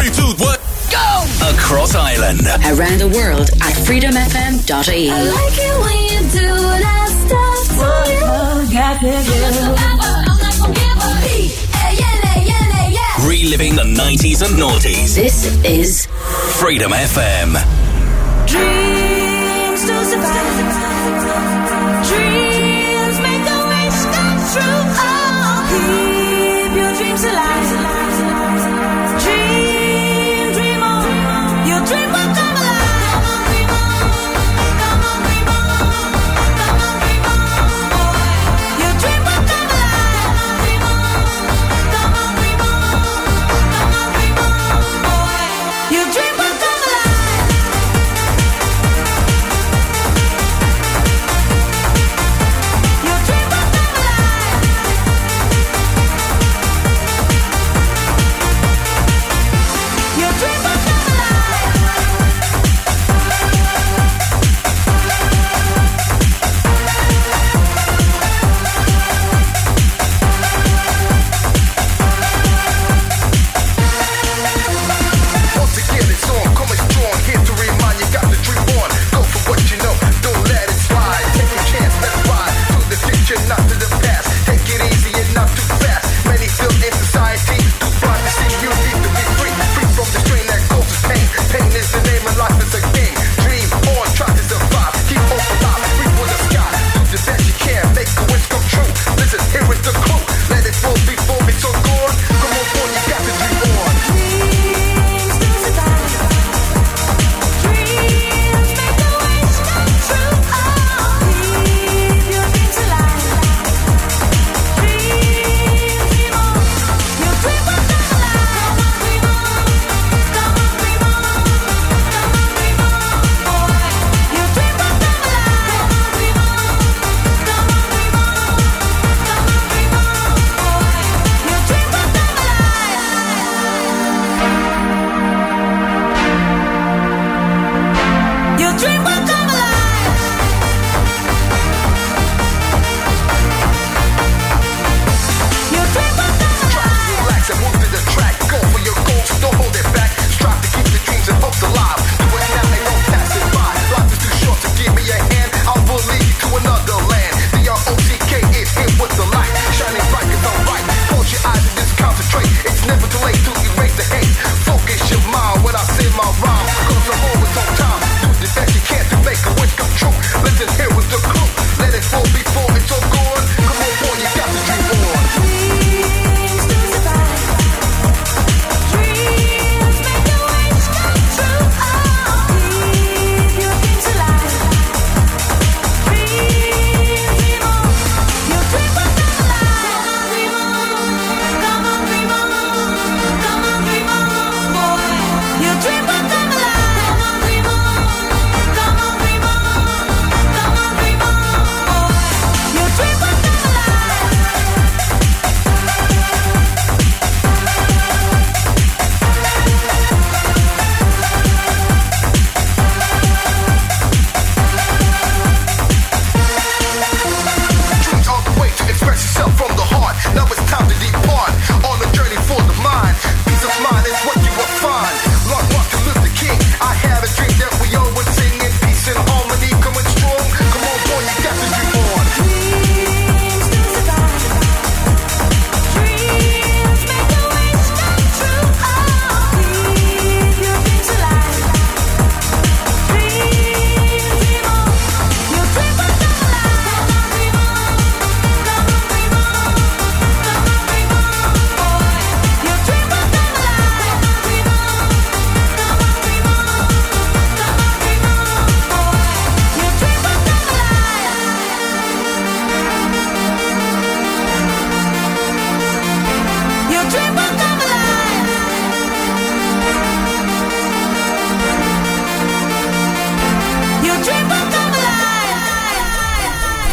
Three, two, one, go! Across Ireland. Around the world at freedomfm.ie. I like it when you do that stuff to you. Reliving the 90s and noughties. This is Freedom FM. Dreams to survive. Dreams make a wish come true. Oh, keep your dreams alive.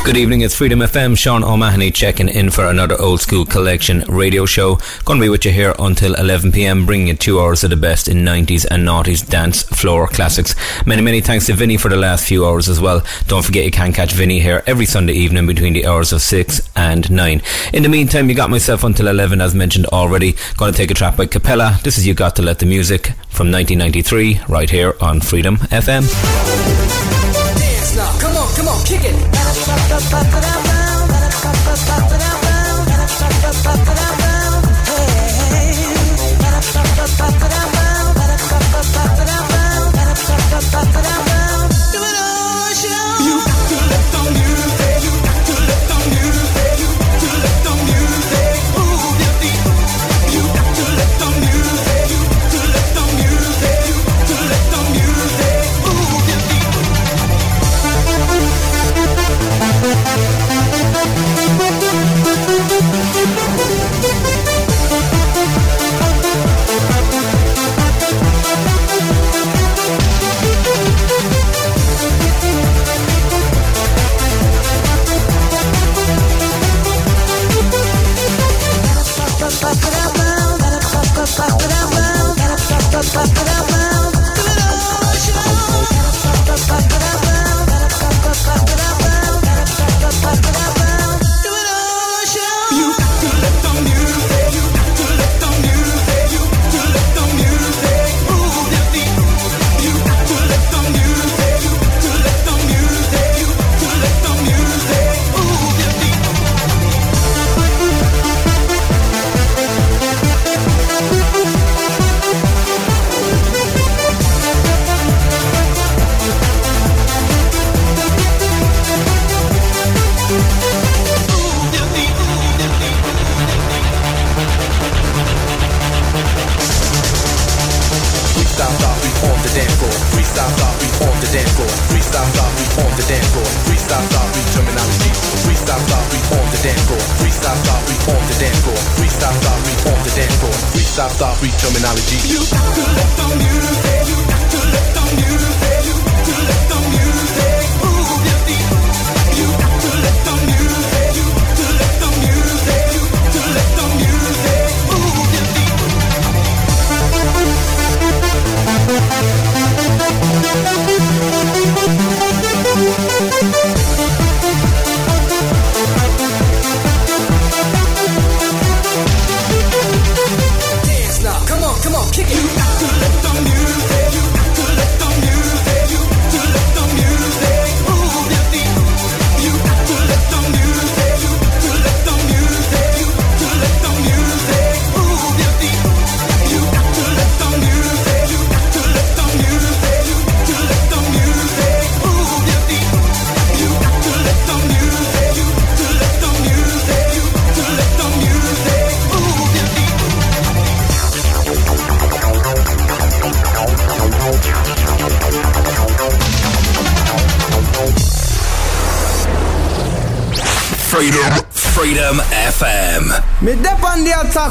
Good evening, it's Freedom FM. Sean O'Mahony checking in for another old school collection radio show. To be with you here until 11pm, bringing you two hours of the best in 90s and noughties dance floor classics. Many, many thanks to Vinny for the last few hours as well. Don't forget you can catch Vinny here every Sunday evening between the hours of 6 and 9. In the meantime, you got myself until 11 as mentioned already. To take a track by Cappella. This is You Got to Let the Music from 1993 right here on Freedom FM. Kick it.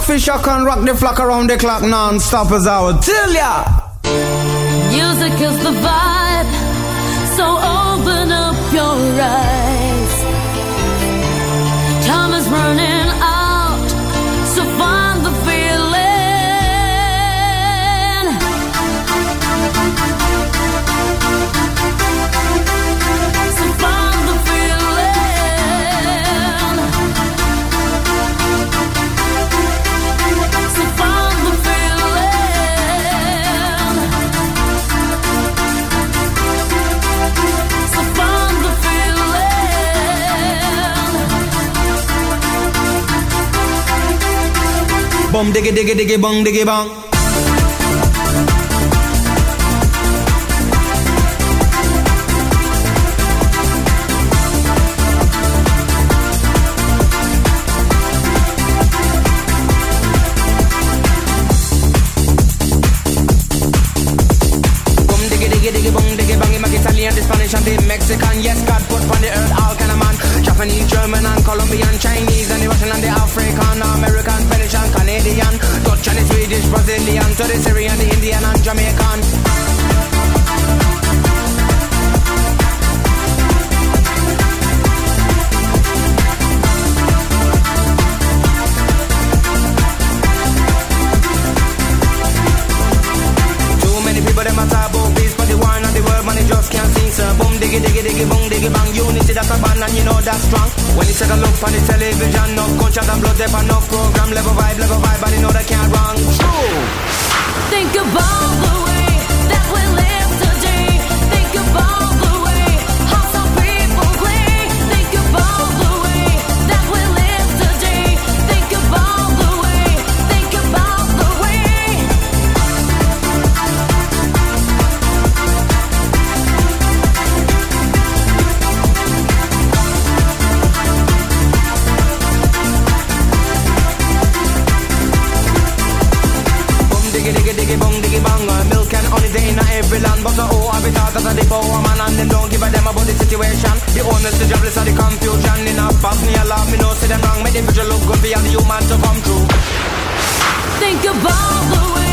The attack fish I can rock the flock around the clock non-stop as I would tell ya. Music is the vibe, so open up your eyes. Bum diggy diggy diggy bong diggy bong. Spanish and the Mexican. Yes, God put on the earth all kind of man. Japanese, German and Colombian, Chinese Brazilian to the Syrian, the Indian and Jamaican. Too many people them a about peace, but the one and the world man it just can't cease. Boom diggy diggy diggy boom diggy bang, unity that's a band and you know that's strong. When you take a look on the television, no contract and blood, and no program. Level vibe, level vibe, but you know they can't wrong. True. Think about the way that we live. situation. The the jobless, and the confusion. Me alarm, me no say them wrong. Make the future look good, be the human to come true. Think about the way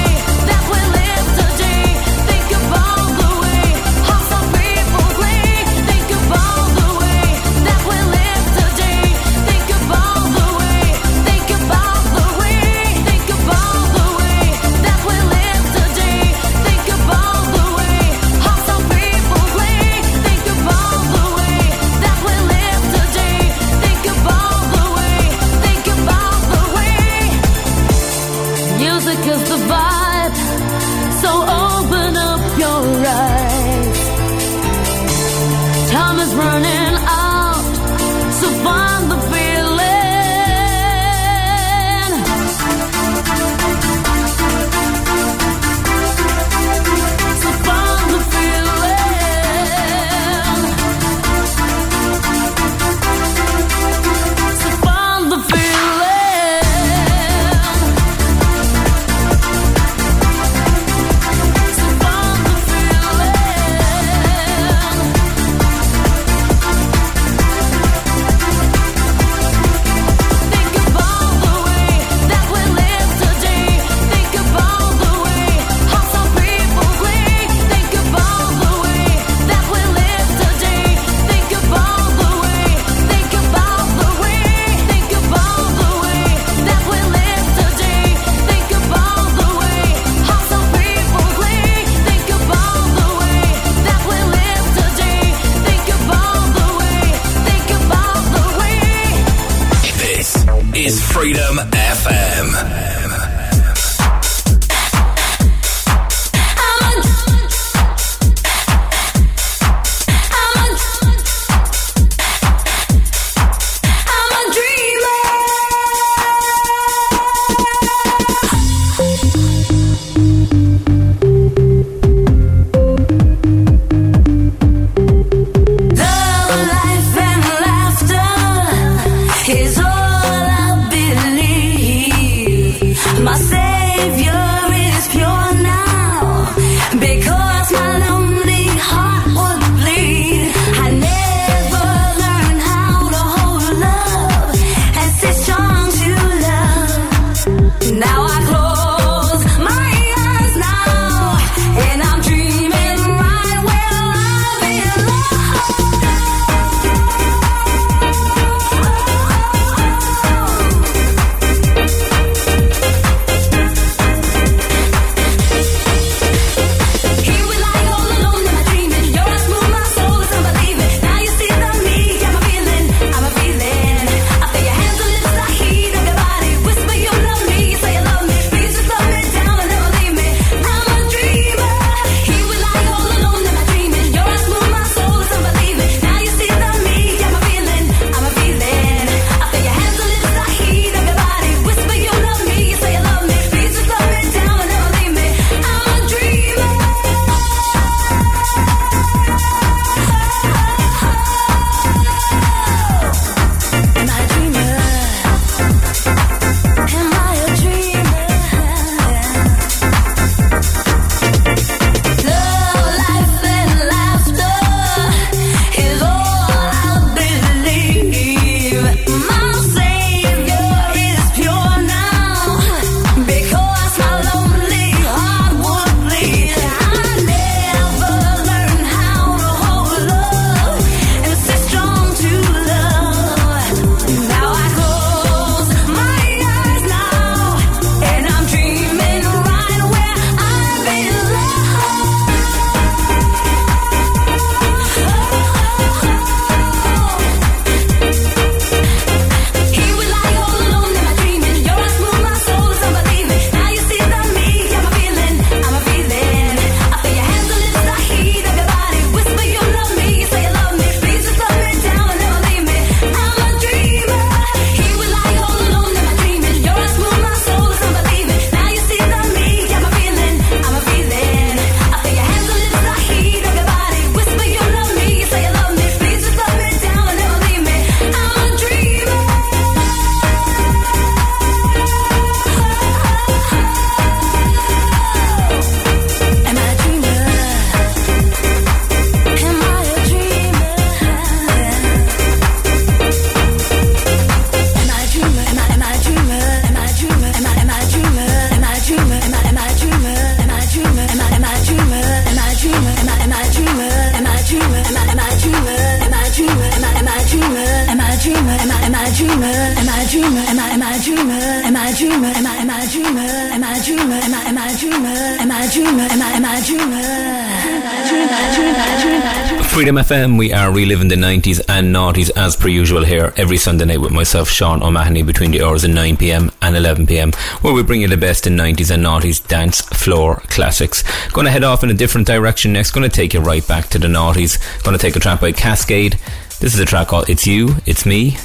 FM, we are reliving the 90s and noughties as per usual here every Sunday night with myself, Sean O'Mahony, between the hours of 9pm and 11pm, where we bring you the best in 90s and noughties dance floor classics. Going to head off in a different direction next, going to take you right back to the noughties. Going to take a track by Kaskade. This is a track called It's You, It's Me,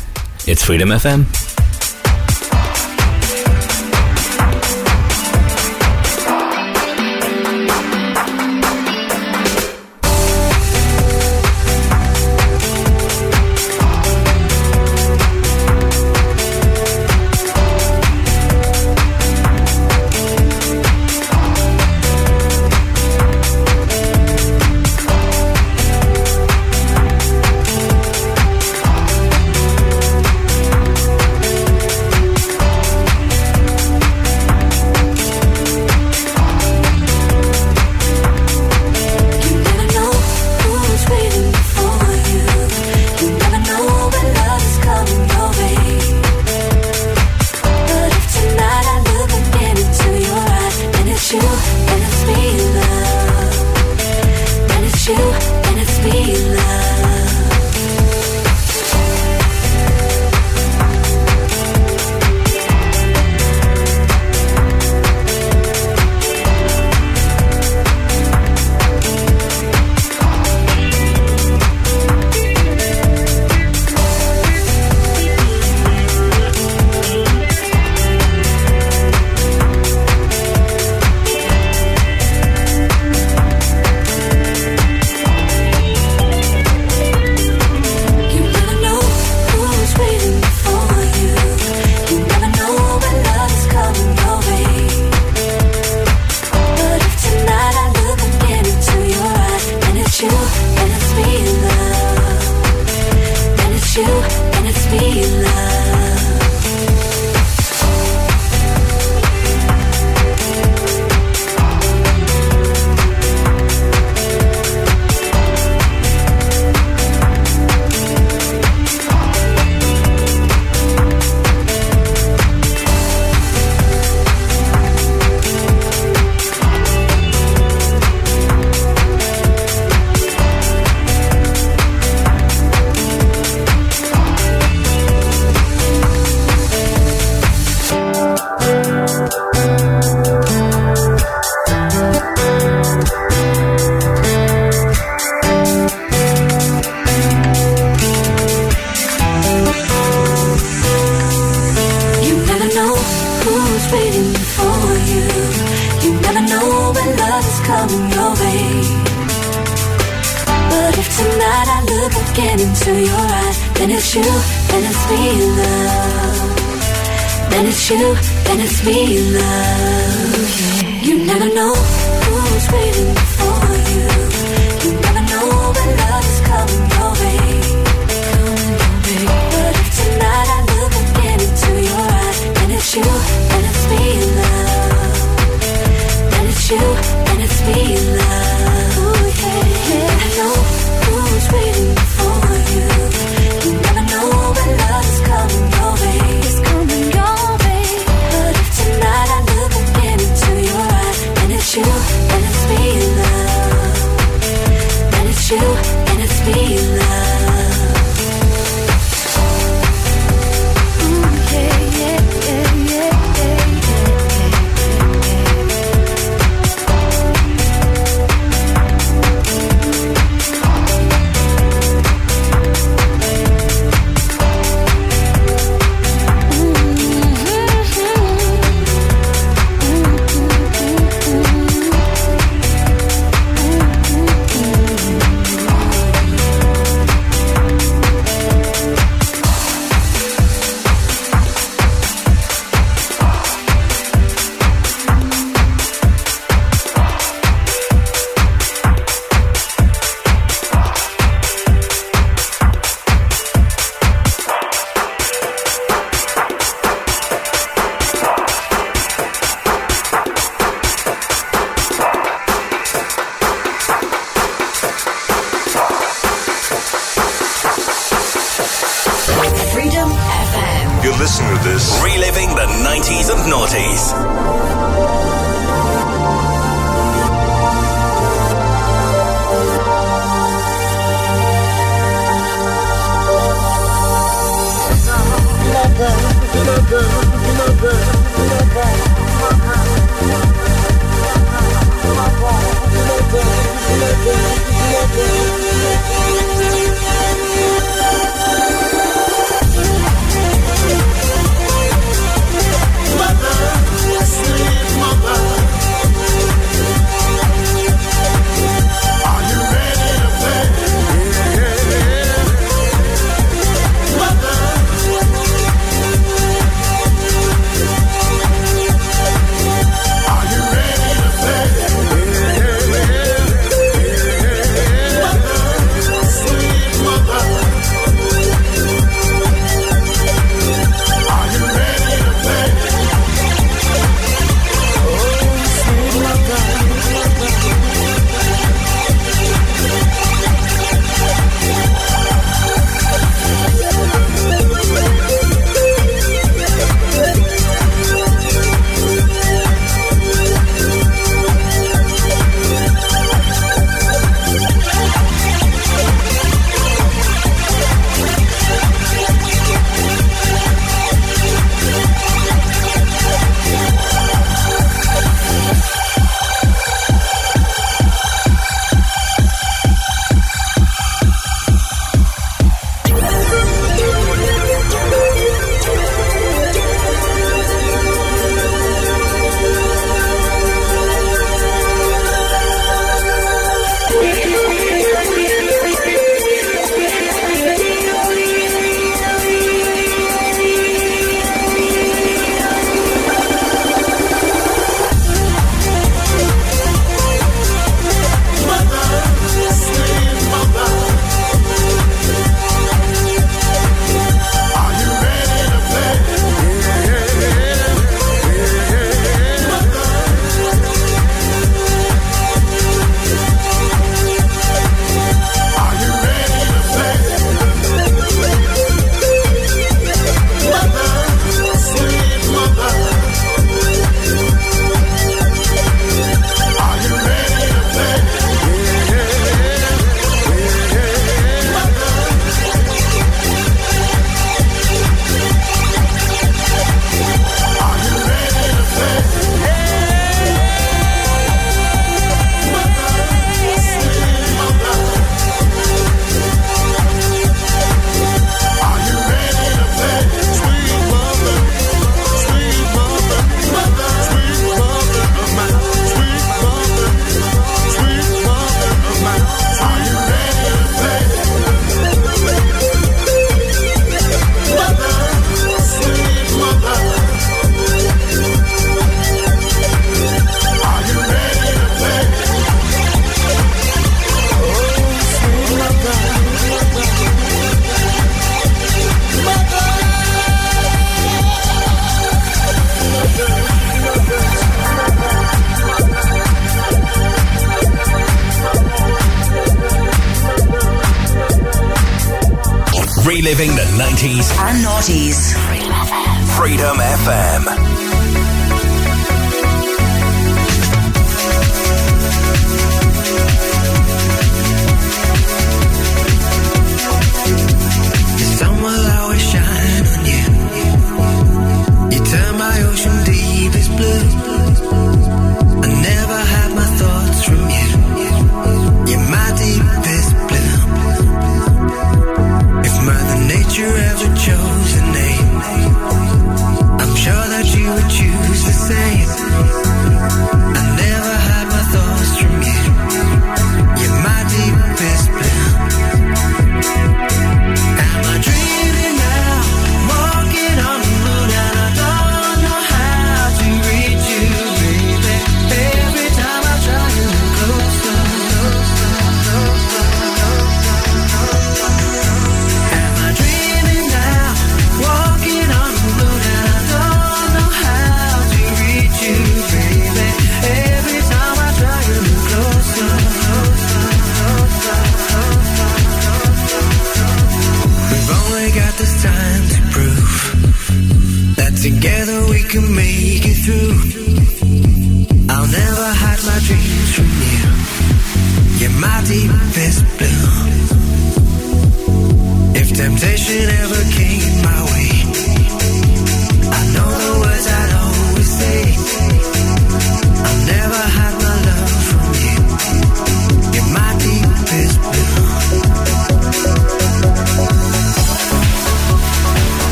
It's Freedom FM. Again into your eyes, then it's you, then it's me, love. Then it's you, then it's me, love. You never know who's waiting for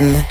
FM.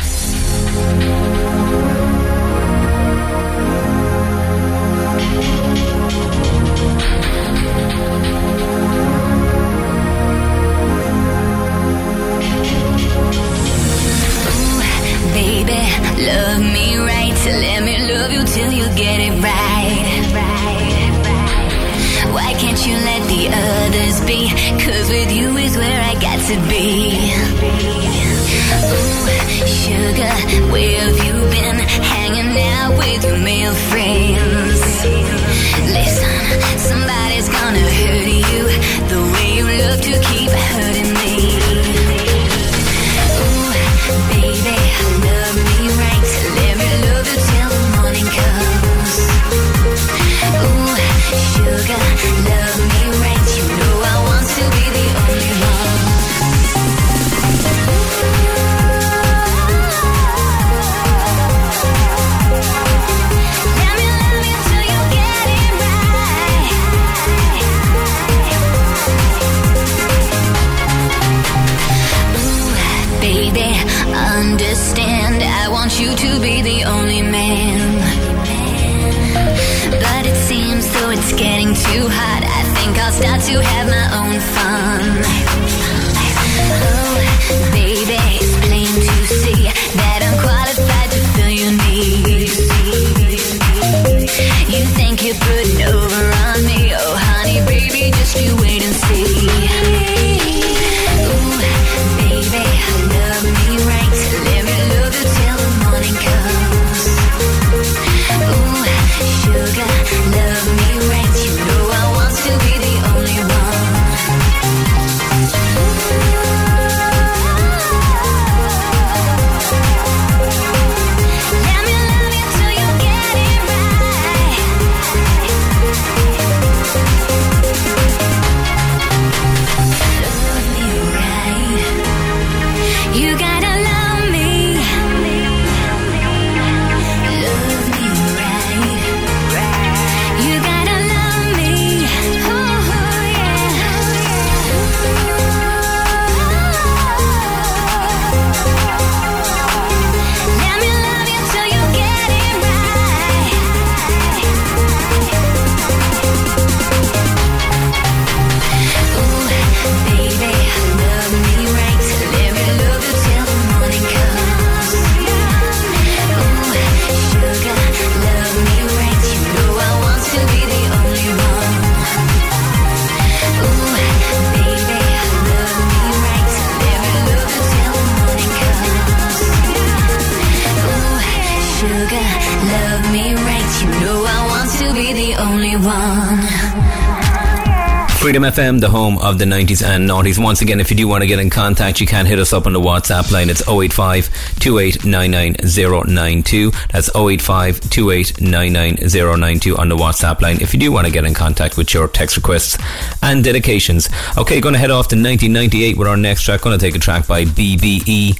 FM, the home of the 90s and noughties. Once again, if you do want to get in contact, you can hit us up on the WhatsApp line. It's 085 2899092. That's 085 2899092 on the WhatsApp line if you do want to get in contact with your text requests and dedications. Okay, going to head off to 1998 with our next track. Going to take a track by BBE.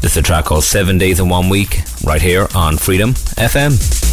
This is a track called Seven Days in One Week, right here on Freedom FM.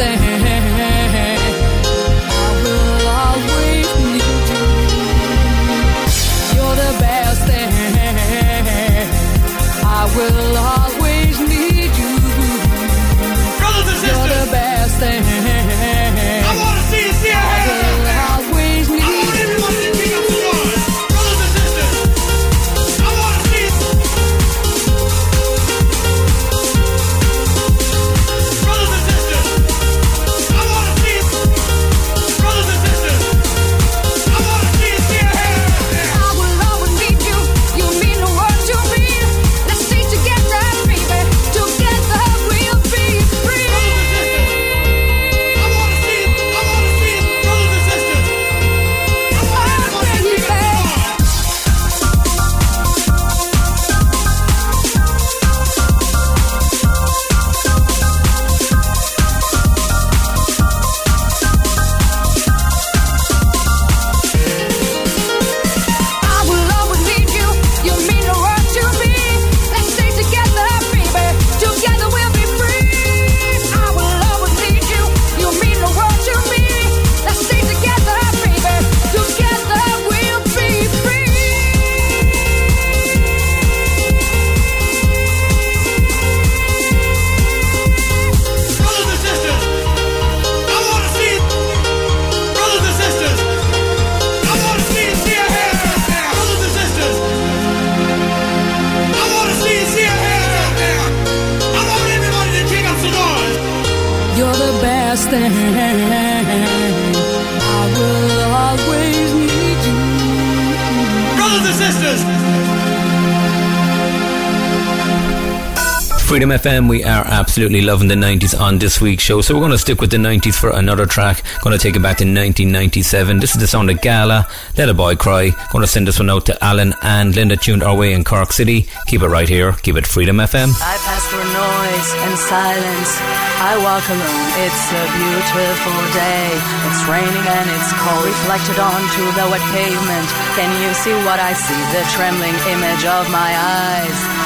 understand FM. We are absolutely loving the 90s on this week's show. So we're going to stick with the 90s for another track. Going to take it back to 1997. This is the sound of Gala, Let a Boy Cry. Going to send this one out to Alan and Linda tuned our way in Cork City. Keep it right here. Keep it Freedom FM. I pass through noise and silence. I walk alone. It's a beautiful day. It's raining and it's cold. Reflected onto the wet pavement. Can you see what I see? The trembling image of my eyes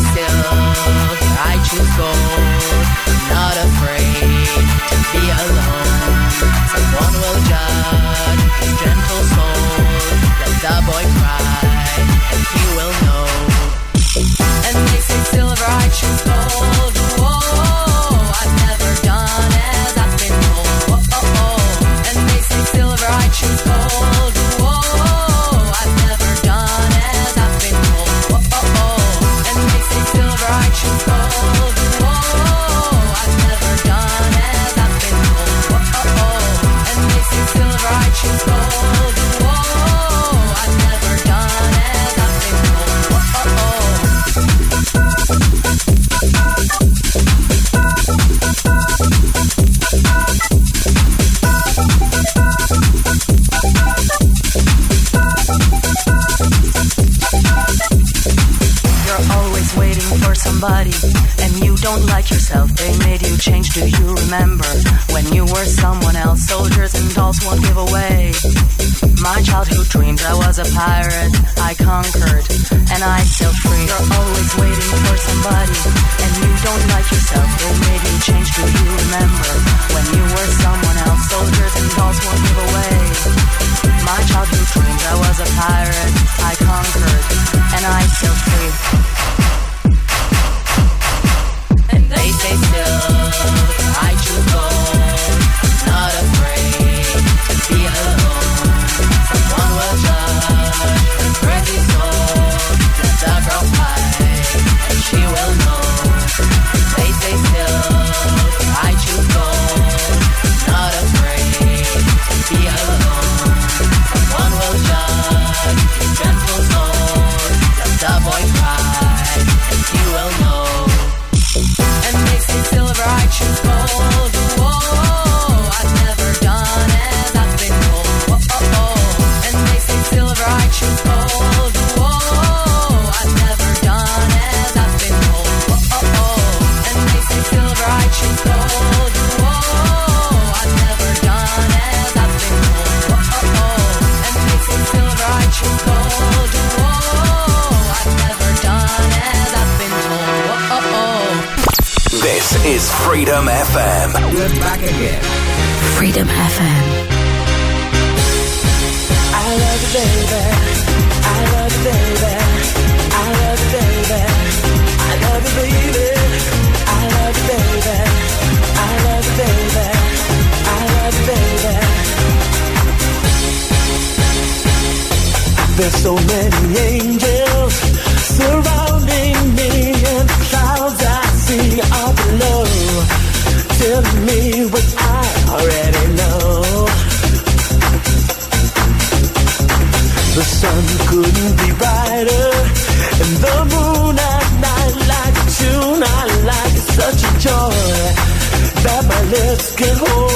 still. I choose gold. I'm not afraid to be alone. Someone will judge a gentle soul. Let the boy cry, and he will know. And they say silver, I choose gold. Whoa, I've never done as I've been told. Oh, oh, oh. And they say silver, I choose gold. and you don't like yourself. They made you change. Do you remember when you were someone else? Soldiers and dolls won't give away. My childhood dreams. I was a pirate. I conquered, and I still free. You're always waiting for somebody, and you don't like yourself. They made you change. Do you remember when you were someone else? Soldiers and dolls won't give away. My childhood dreams. I was a pirate. I conquered, and I still free they do. is Freedom FM. We're back again. Freedom FM. I love you, baby. I love you, baby. I love you, baby. I love you, baby. I love you, baby. I love you, baby. I love you, baby. There's so many angels surrounding me tell me what I already know. The sun couldn't be brighter, and the moon at such a joy that my lips can hold.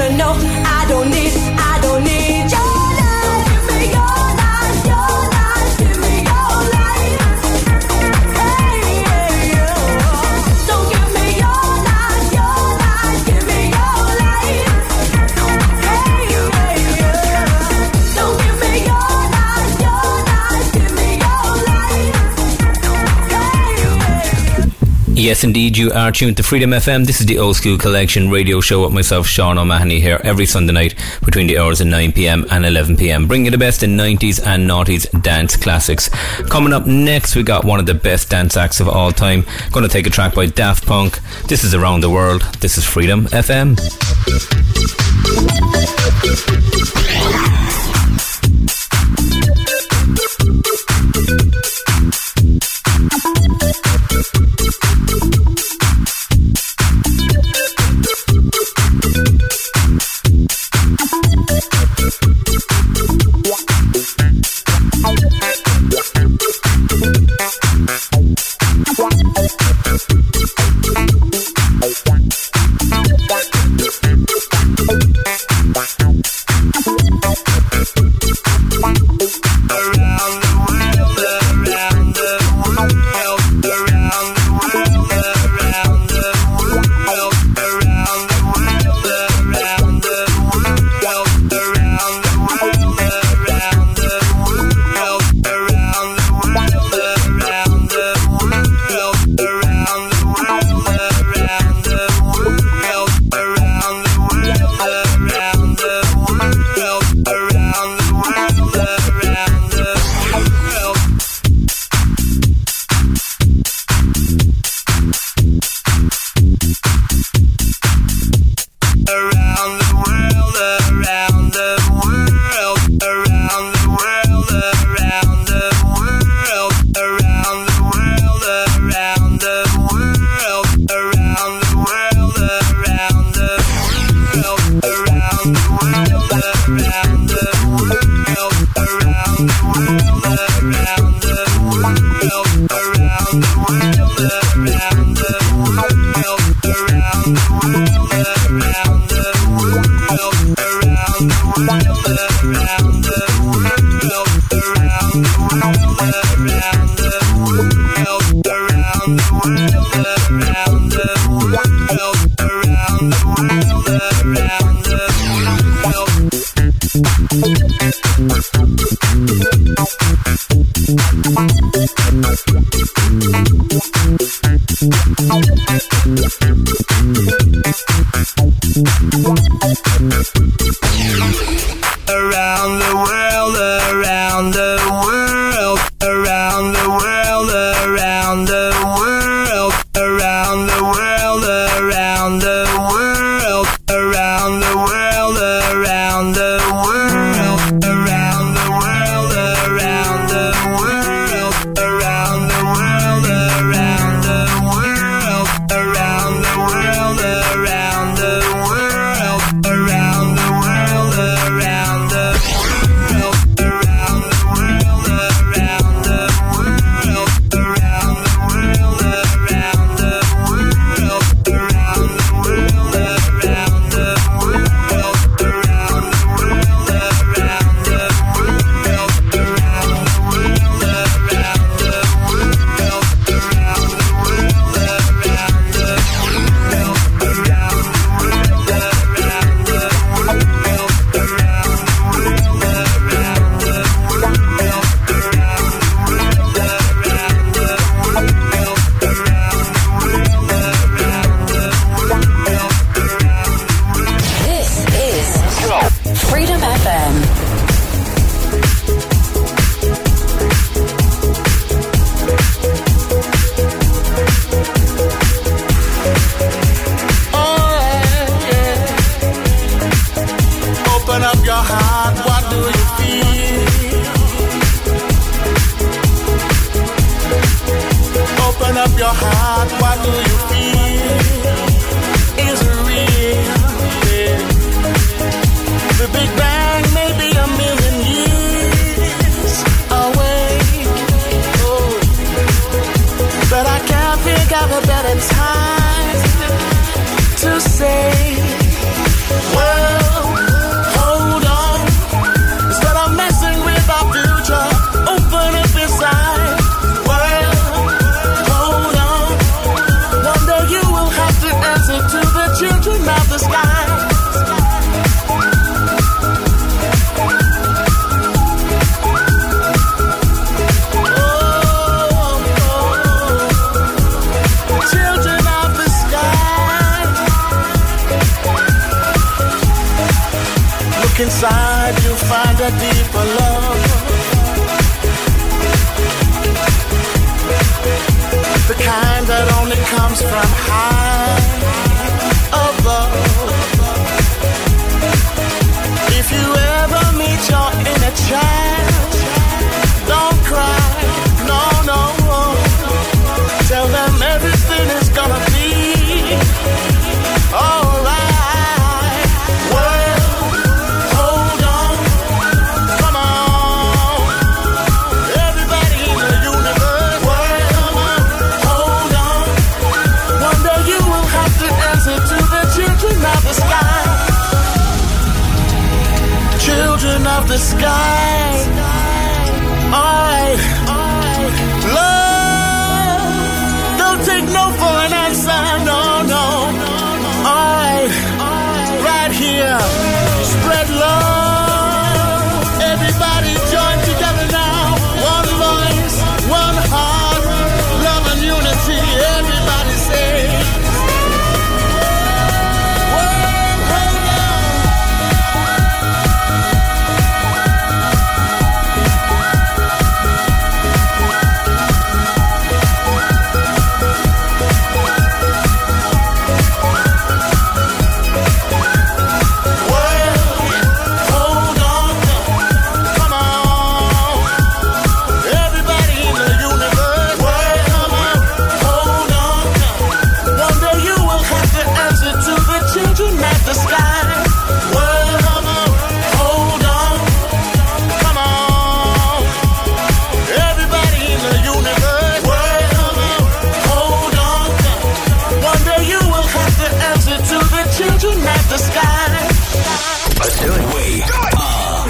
to know Yes, indeed, you are tuned to Freedom FM. This is the Old Skool Collection radio show with myself, Sean O'Mahony, here every Sunday night between the hours of 9pm and 11pm, bringing you the best in 90s and noughties dance classics. Coming up next, we got one of the best dance acts of all time. Going to take a track by Daft Punk. This is Around the World. This is Freedom FM.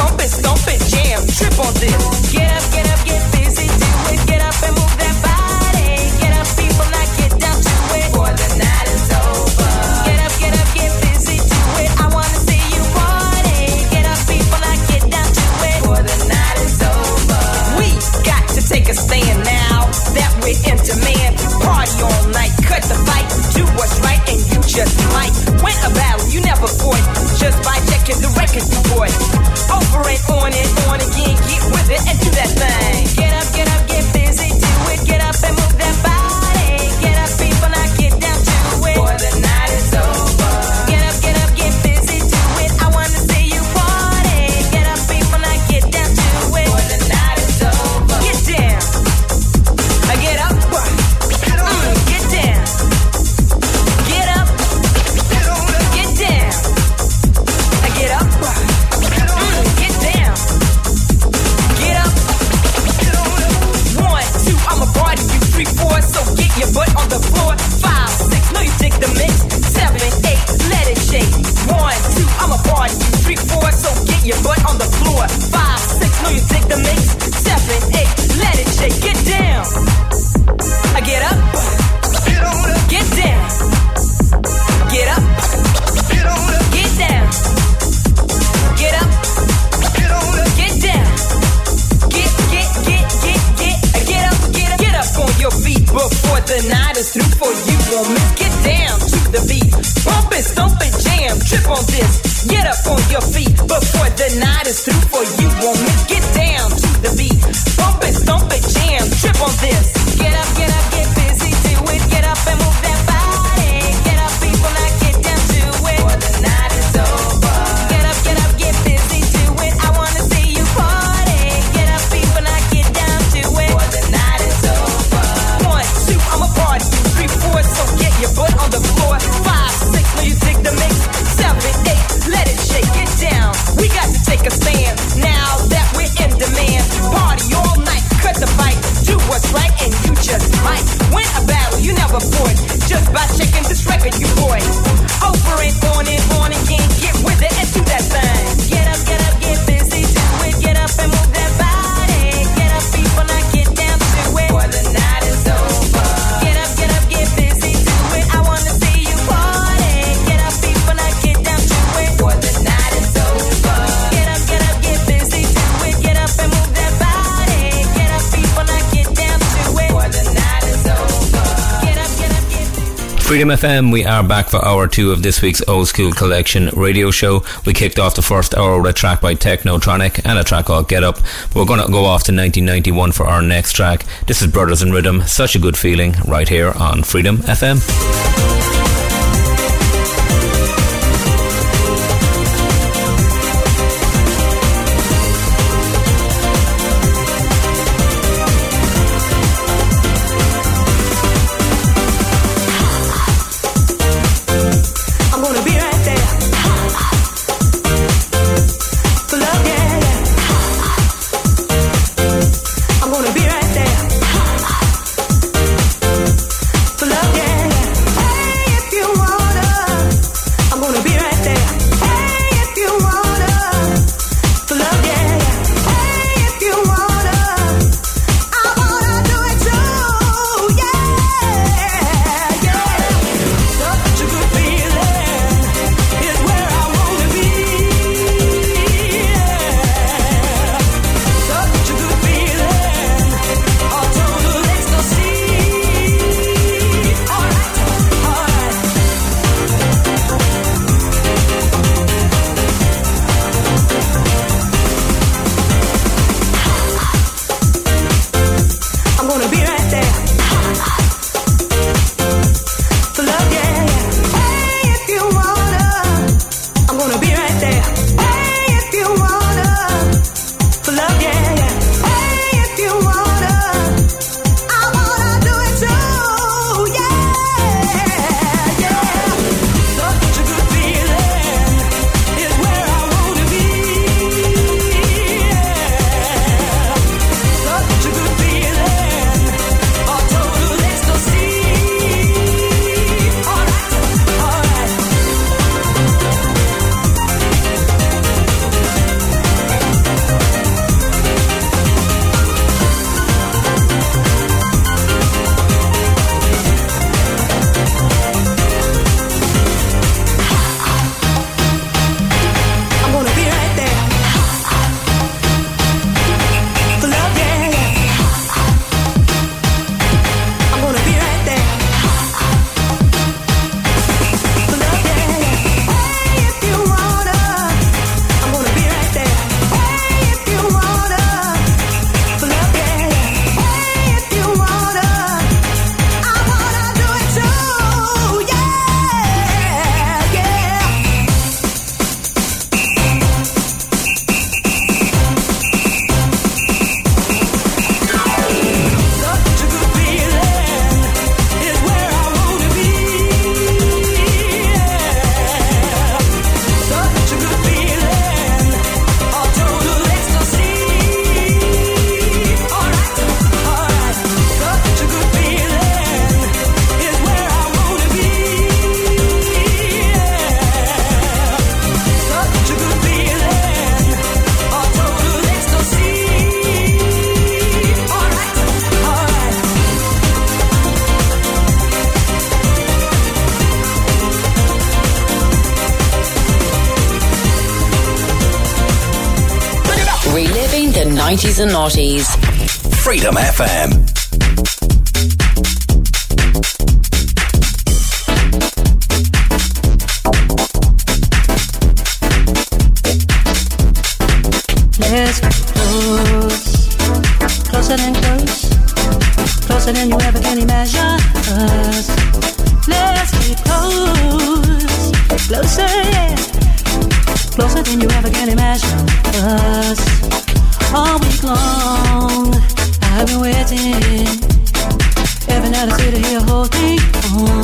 It, stomp it, jam, trip on this. Get up, get up, get busy, do it. Get up and move that body. Get up, people, get down to it. The night is over. Get up, get up, get busy, do it. I wanna see you party. Get up, people, get down to it. The night is over. We got to take a stand now that we're in demand. Party all night, cut the fight, do what's right and just might win a battle you never fought just by checking the record you bought. Over and on and on again, get with it and do that thing. Get up, get up, get busy, do it, get up and move that The night is through for you, won't make it. Freedom FM, we are back for hour two of this week's Old Skool Collection radio show. We kicked off the first hour with a track by Technotronic and a track called Get Up. We're going to go off to 1991 for our next track. This is Brothers in Rhythm, such a good feeling, right here on Freedom FM. Naughties and Naughties. Freedom FM. Let's get close, closer than close, closer than you ever can imagine us. Let's get close, closer, yeah, closer than you ever can imagine us long I've been waiting. Every night I sit here holding on.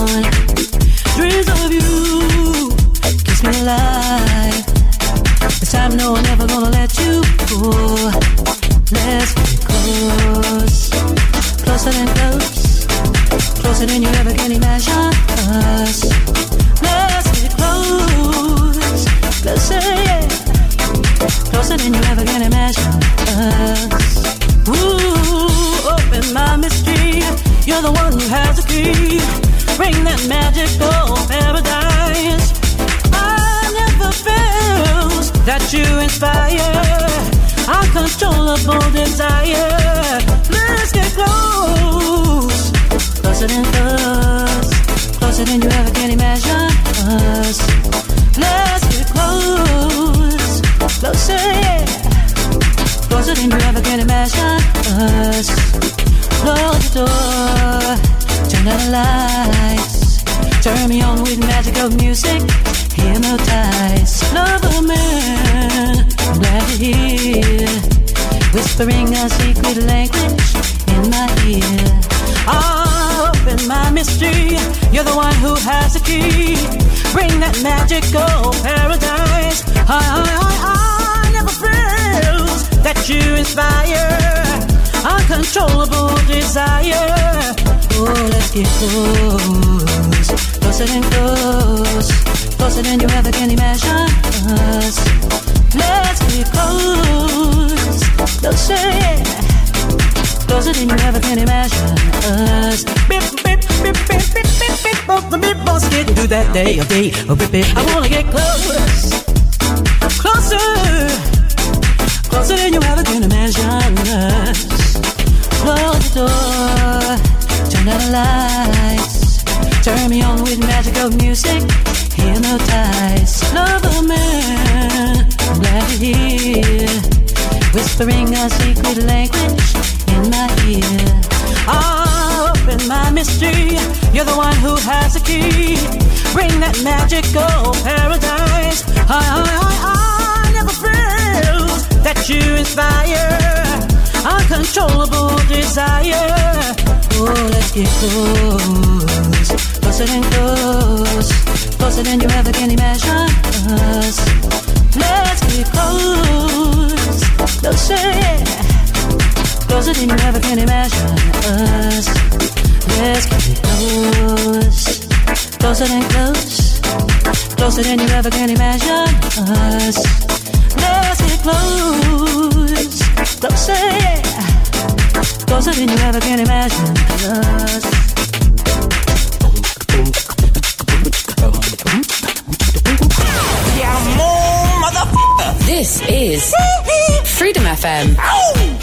Day of day. Oh, oh bip. I wanna get close, closer, closer than you ever can imagine. Close the door, turn out the lights, turn me on with magical music. Hypnotize, love a man. I'm glad to hear, whispering a secret language in my ear. Open my mystery. You're the one who has the key. Magical paradise. I, I, I, I never feel that you inspire uncontrollable desire. Oh, let's get close, closer than close, closer than you ever can imagine us. Let's get close, closer, closer than you ever can imagine us. Let's get close, closer than close, closer than you ever can imagine us. Let's get close, closer, yeah. closer than you ever can imagine us. This is Freedom FM. I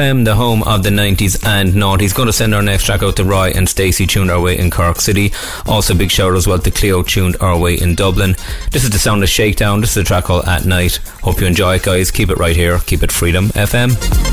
FM, the home of the 90s and noughties. Going to send our next track out to Roy and Stacey, tuned our way in Cork City. Also, big shout out as well to Cleo, tuned our way in Dublin. This is the sound of Shakedown. This is a track called At Night. Hope you enjoy it, guys. Keep it right here. Keep it Freedom FM.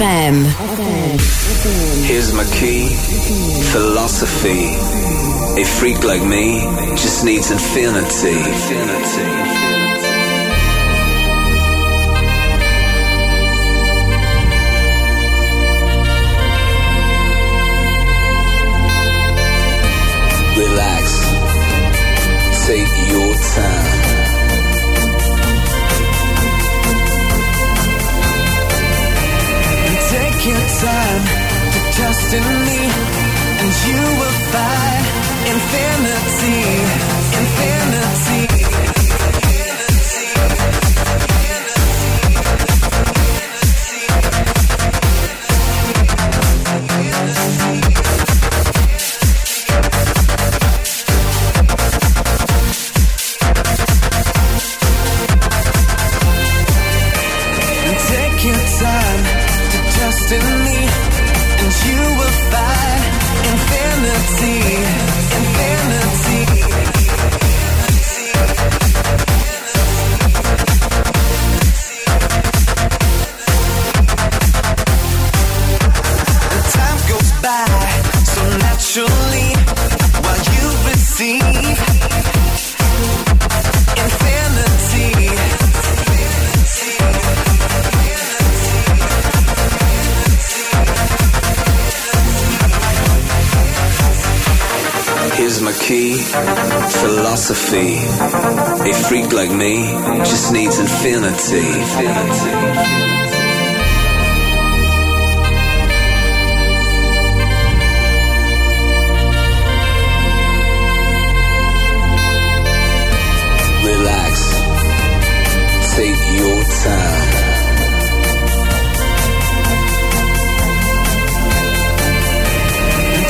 FM. Here's my key, philosophy. A freak like me just needs infinity. infinity. just needs infinity. infinity. Time.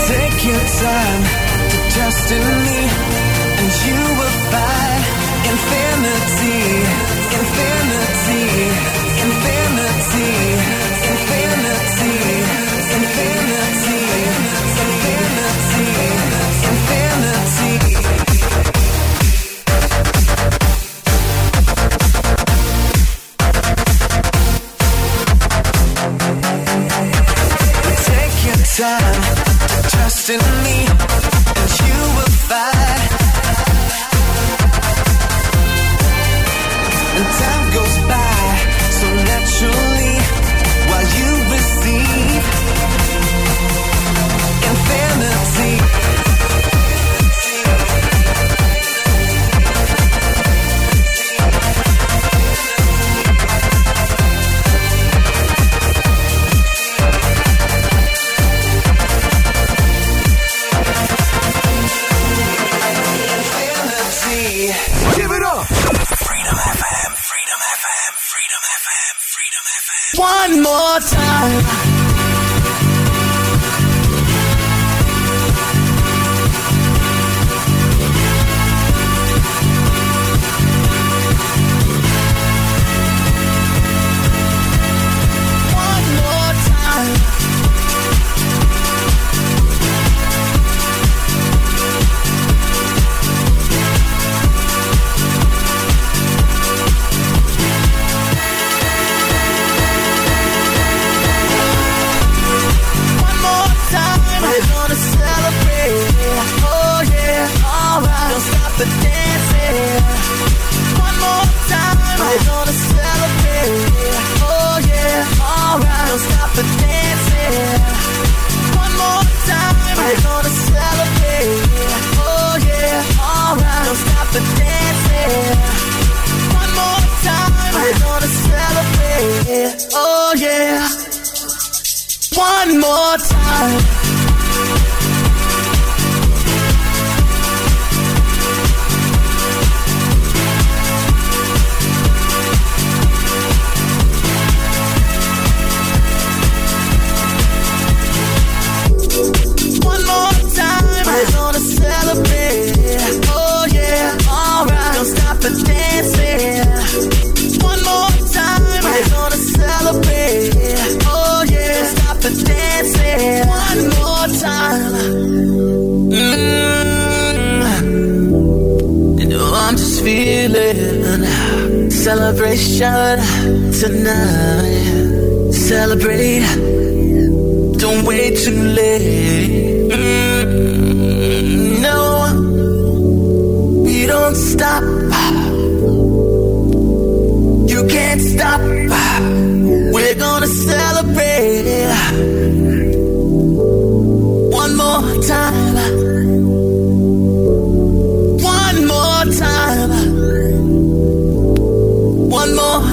Take your time to trust in me infinity.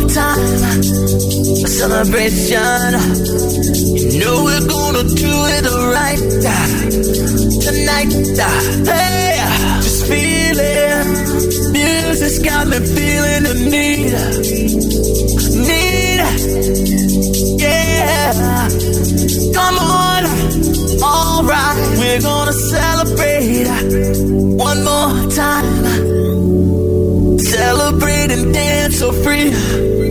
Time. A celebration. You know we're gonna do it right tonight. Hey, just feel it. Music's got me feeling the need. Need. Yeah. Come on. Alright. We're gonna celebrate one more time. Celebrate and dance so free.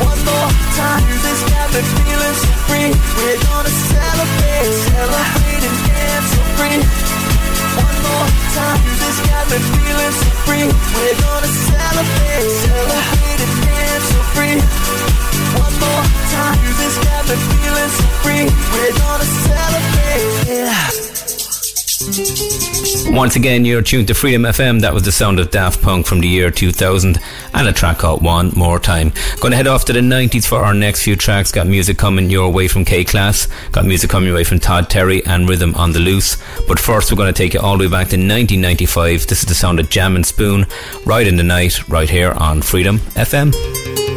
One more time. Me feeling so free. We're gonna celebrate, celebrate and dance so free. One more time. Me feeling so free. We're gonna celebrate, celebrate and dance so free. One more time. Me feeling so free. We're gonna celebrate. Once again, you're tuned to Freedom FM. That was the sound of Daft Punk from the year 2000 and a track called One More Time. Going to head off to the 90s for our next few tracks. Got music coming your way from K-Klass. Got music coming your way from Todd Terry and Rhythm on the Loose. But first, we're going to take you all the way back to 1995. This is the sound of Jam and Spoon, right in the night, right here on Freedom FM.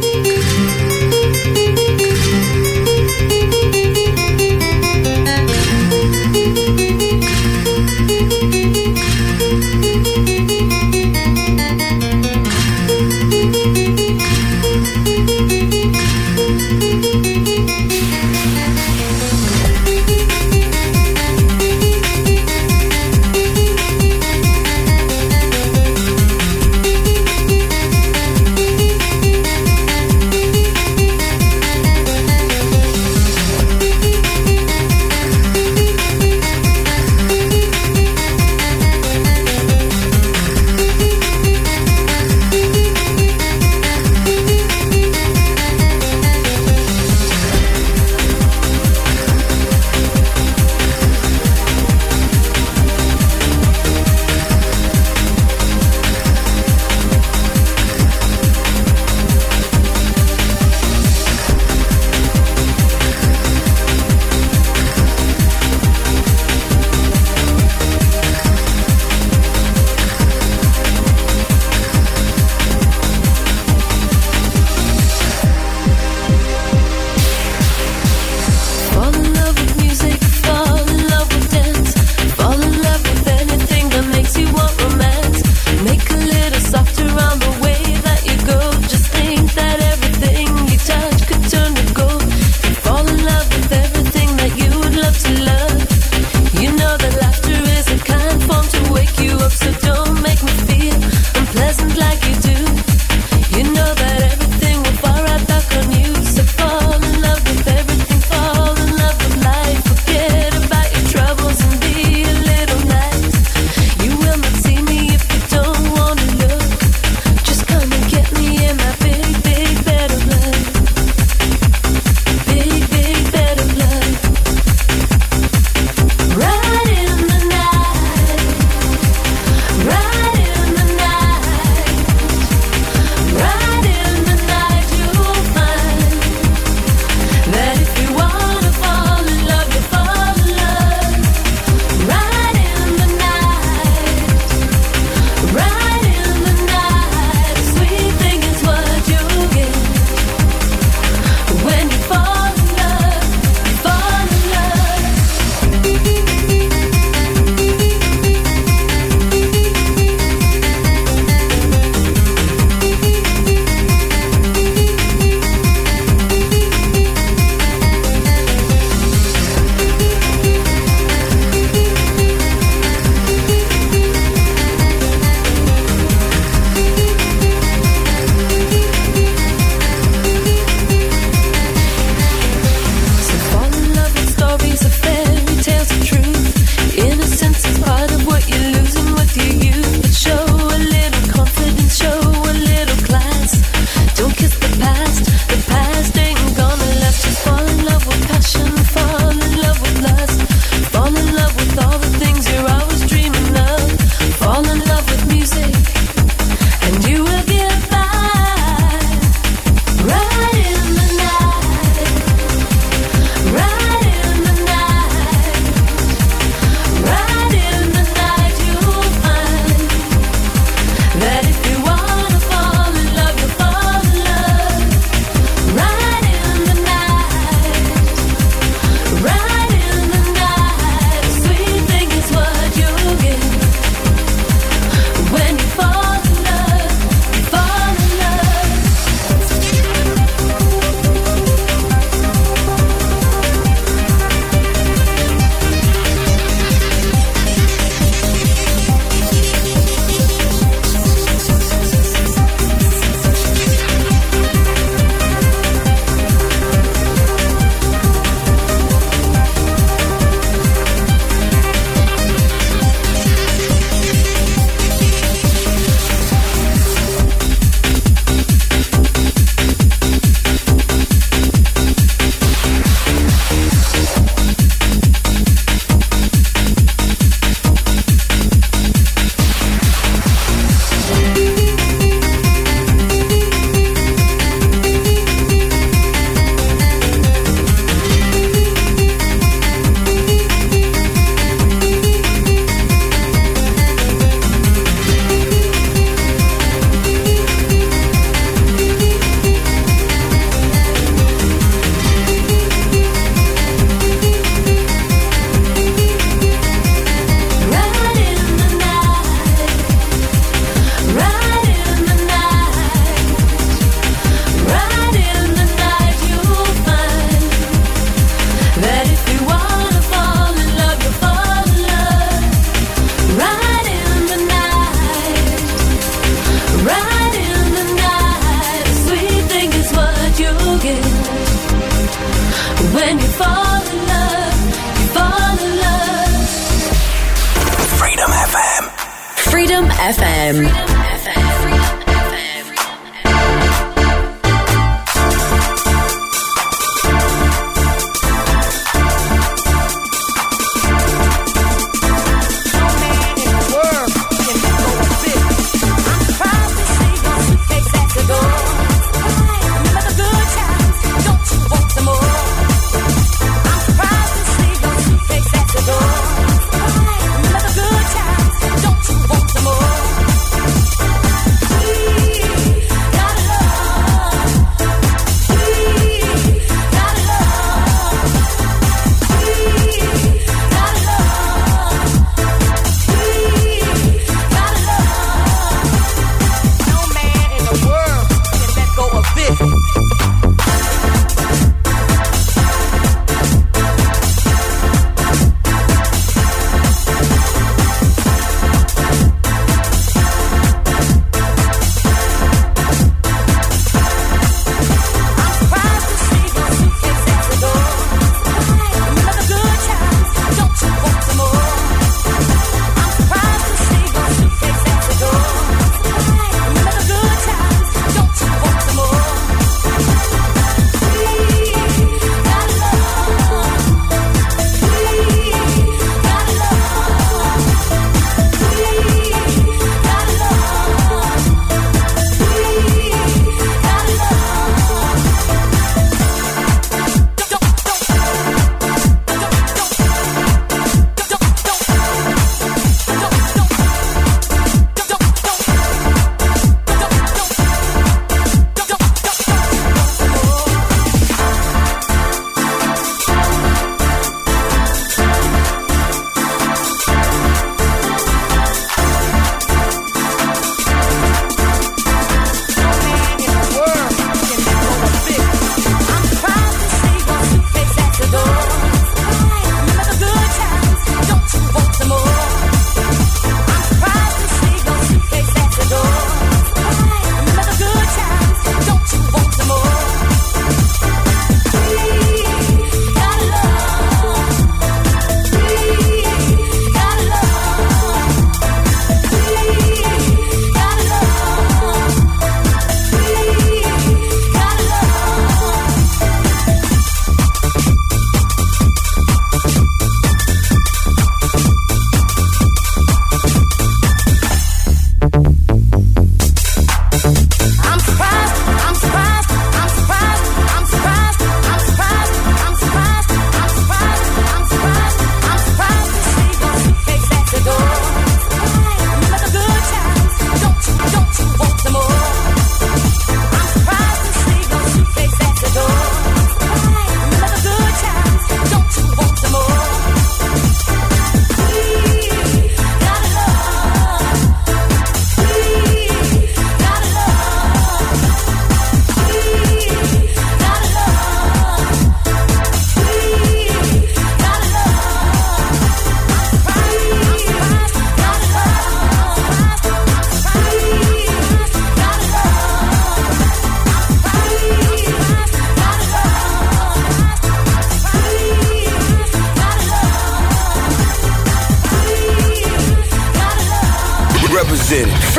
Freedom FM.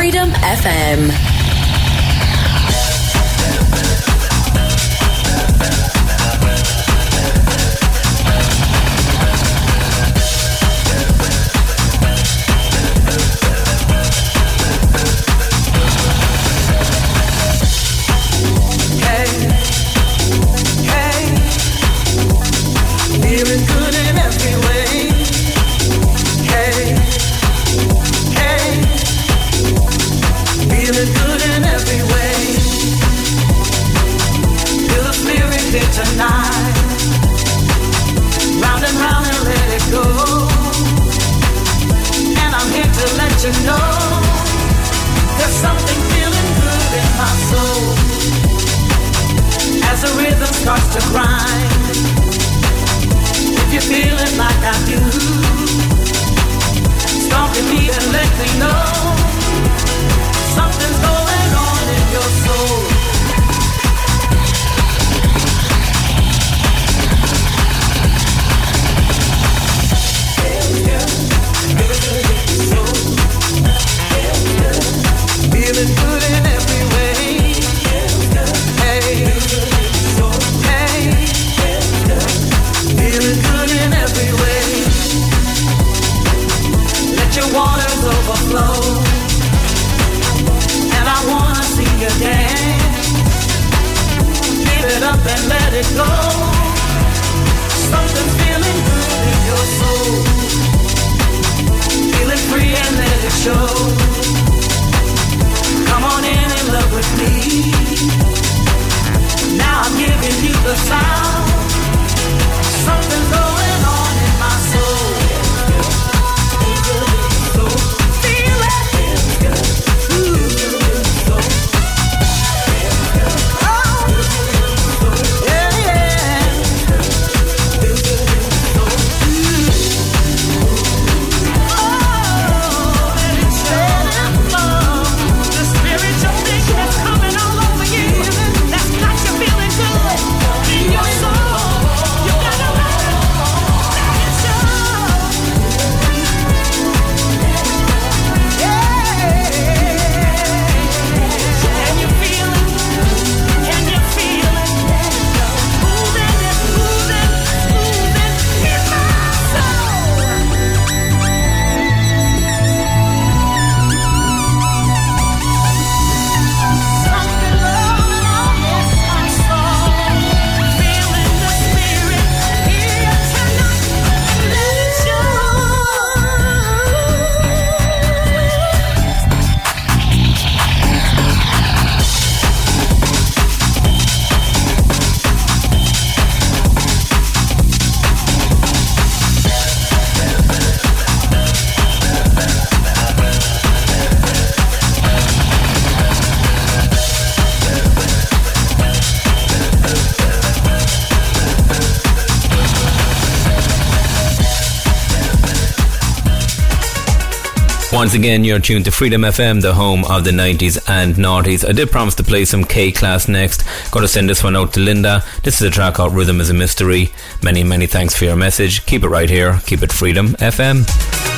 Freedom FM. Once again, you're tuned to Freedom FM, the home of the 90s and noughties. I did promise to play some K-Klass next. Gotta send this one out to Linda. This is a track called Rhythm is a Mystery. Many, many thanks for your message. Keep it right here. Keep it Freedom FM.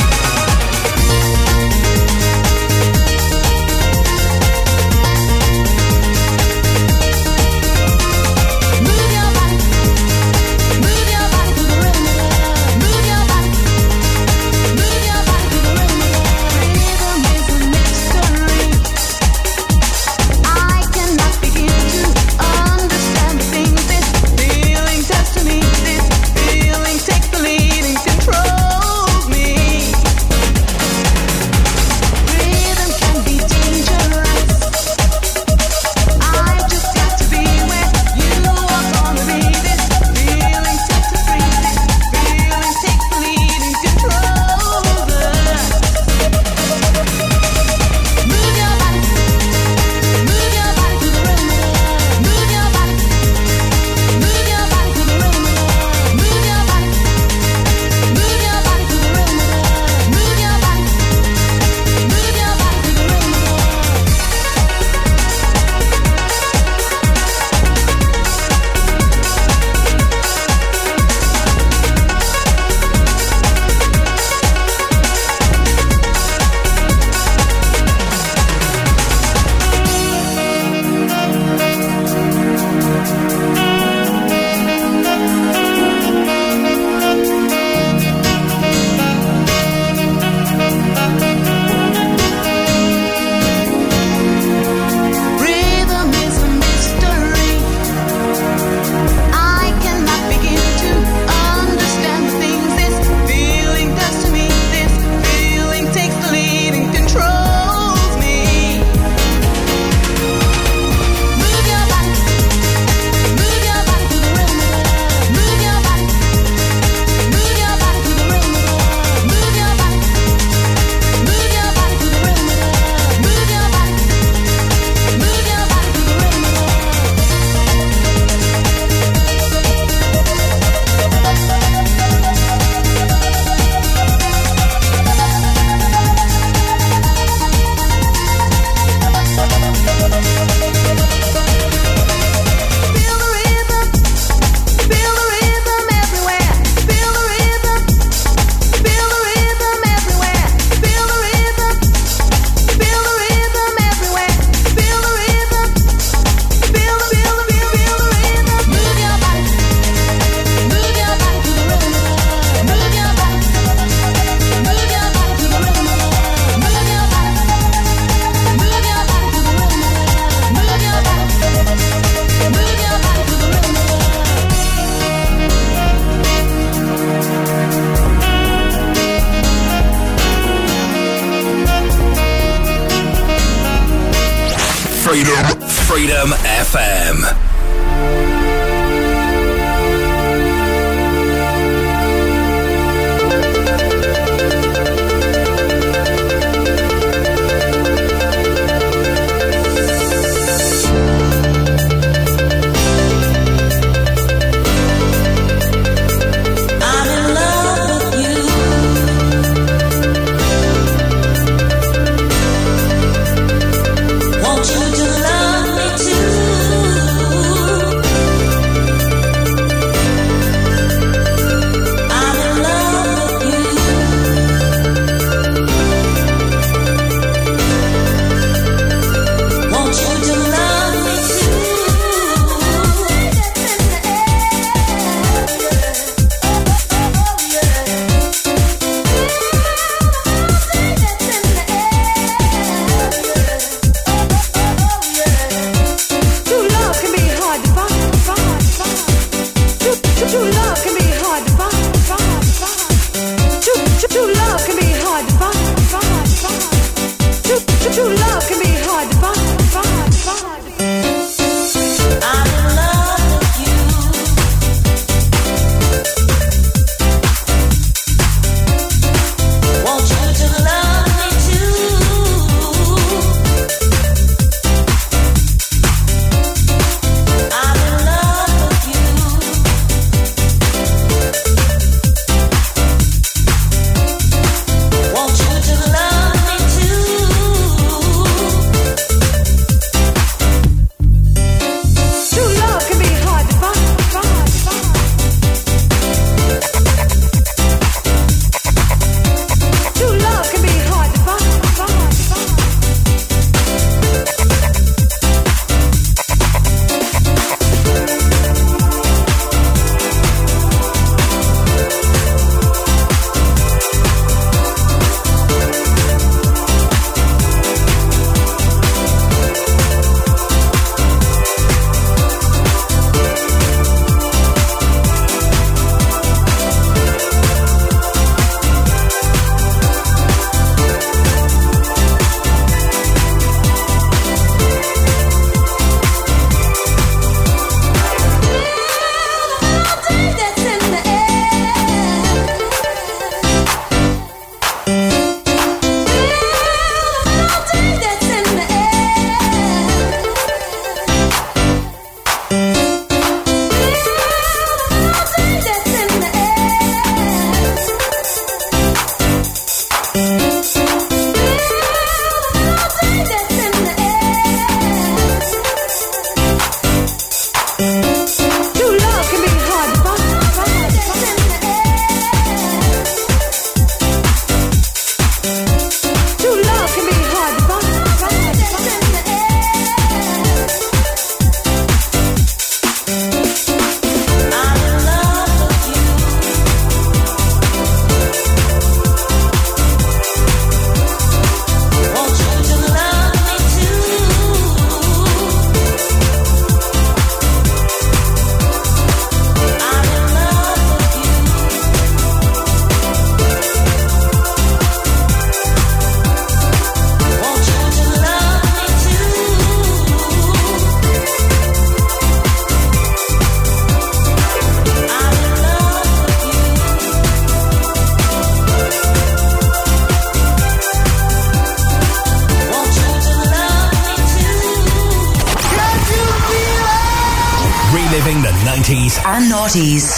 90s.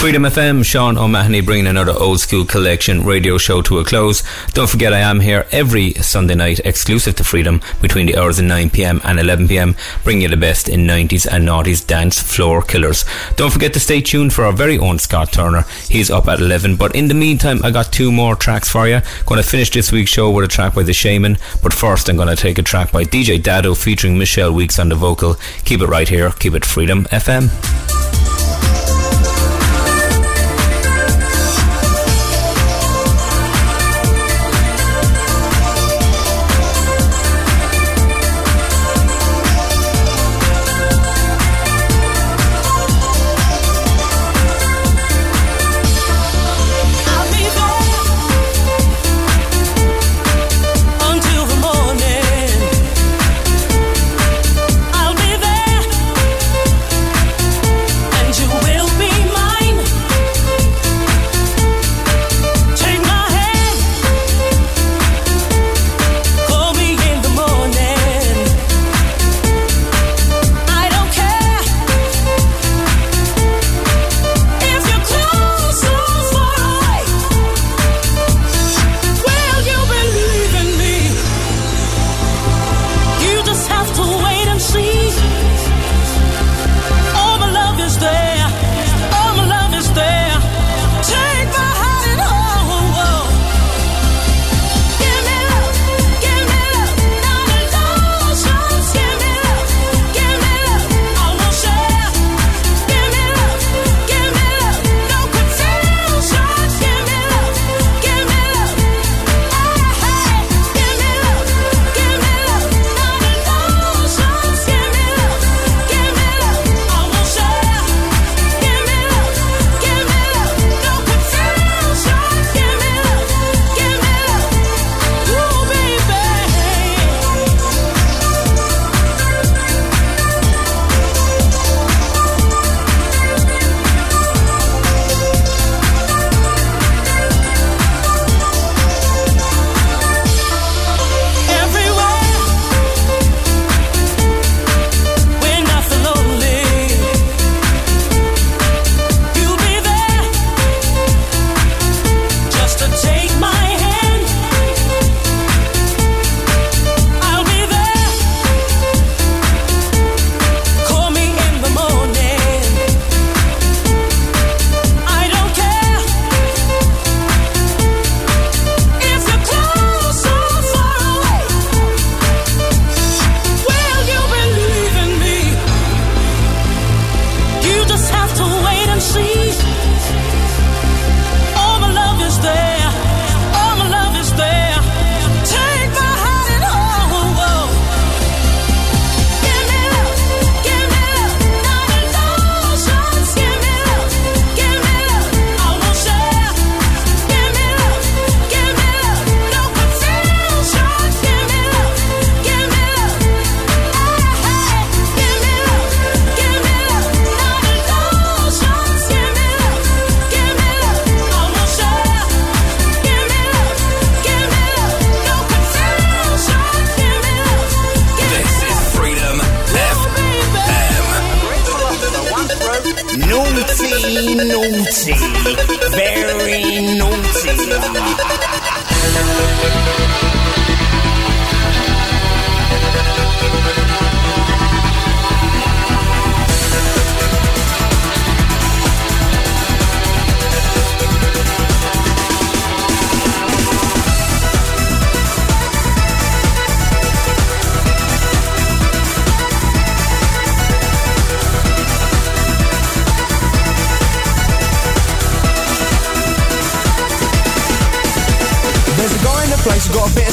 Freedom FM, Sean O'Mahony bringing another Old Skool Collection radio show to a close. Don't forget, I am here every Sunday night, exclusive to Freedom, between the hours of 9pm and 11pm, bringing you the best in 90s and noughties dance floor killers. Don't forget to stay tuned for our very own Scott Turner. He's up at 11, but in the meantime, I got two more tracks for you. Going to finish this week's show with a track by The Shamen, but first, I'm going to take a track by DJ Dado featuring Michelle Weeks on the vocal. Keep it right here, keep it Freedom FM.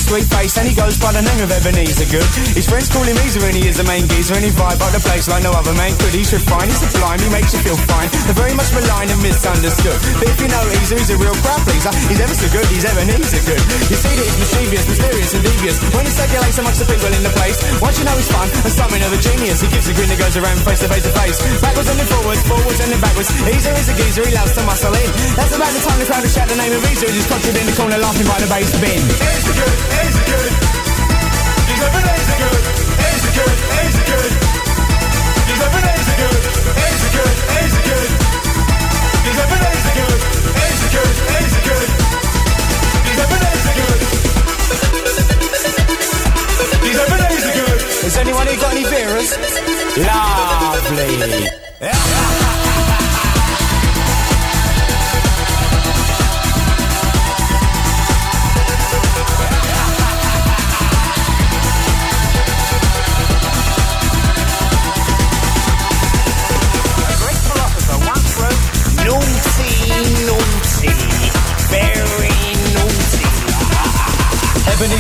Sweet face and he goes by the name of Ebeneezer Goode. His friends call him Eezer and he is the main geezer and he vibe up the place like no other man could. He's refined, he's sublime, he makes you feel fine. They're very much maligned and misunderstood. But if you know Eezer, he's a real crowd pleaser. He's ever so good, he's Ebeneezer Goode. You see that he's mischievous, mysterious and devious. When he circulates amongst the people in the place, once you know he's fun and something of a genius, he gives a grin that goes around face to face to face. Backwards and then forwards, forwards and then backwards. Eezer is a geezer, he loves to muscle in. That's about the time the crowd will shout the name of Eezer, he's conjured in the corner laughing by the bass bin. Eezer good, has anyone who got any beers? Lovely.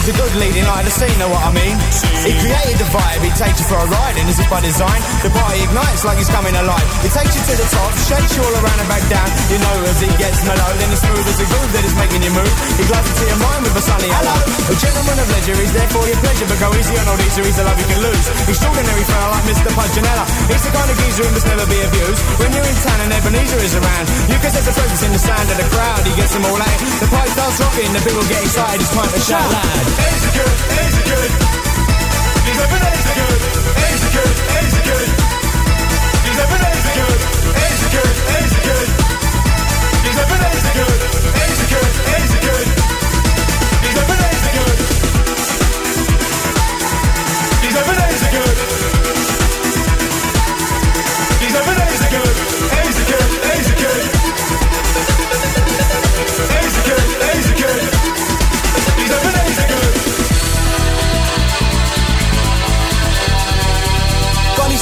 Ebeneezer Goode leading the scene, know what I mean? He created the vibe, he takes you for a ride, and is by design. The party ignites like he's coming alive. He takes you to the top, shakes you all around and back down. You know as he gets mellow, then he's smooth as a groove that is making you move. He glides into your mind with a sunny hello. A gentleman of leisure, he's there for your pleasure, but go easy on all these, he's a love you can lose. Extraordinary fella like Mr. Punchinello. He's the kind of geezer who must never be abused. When you're in town and Ebeneezer is around, you can sense the presence in the sound of the crowd. He gets them all out. The pipe starts rocking, the people get excited. It's time to shout loud. Easy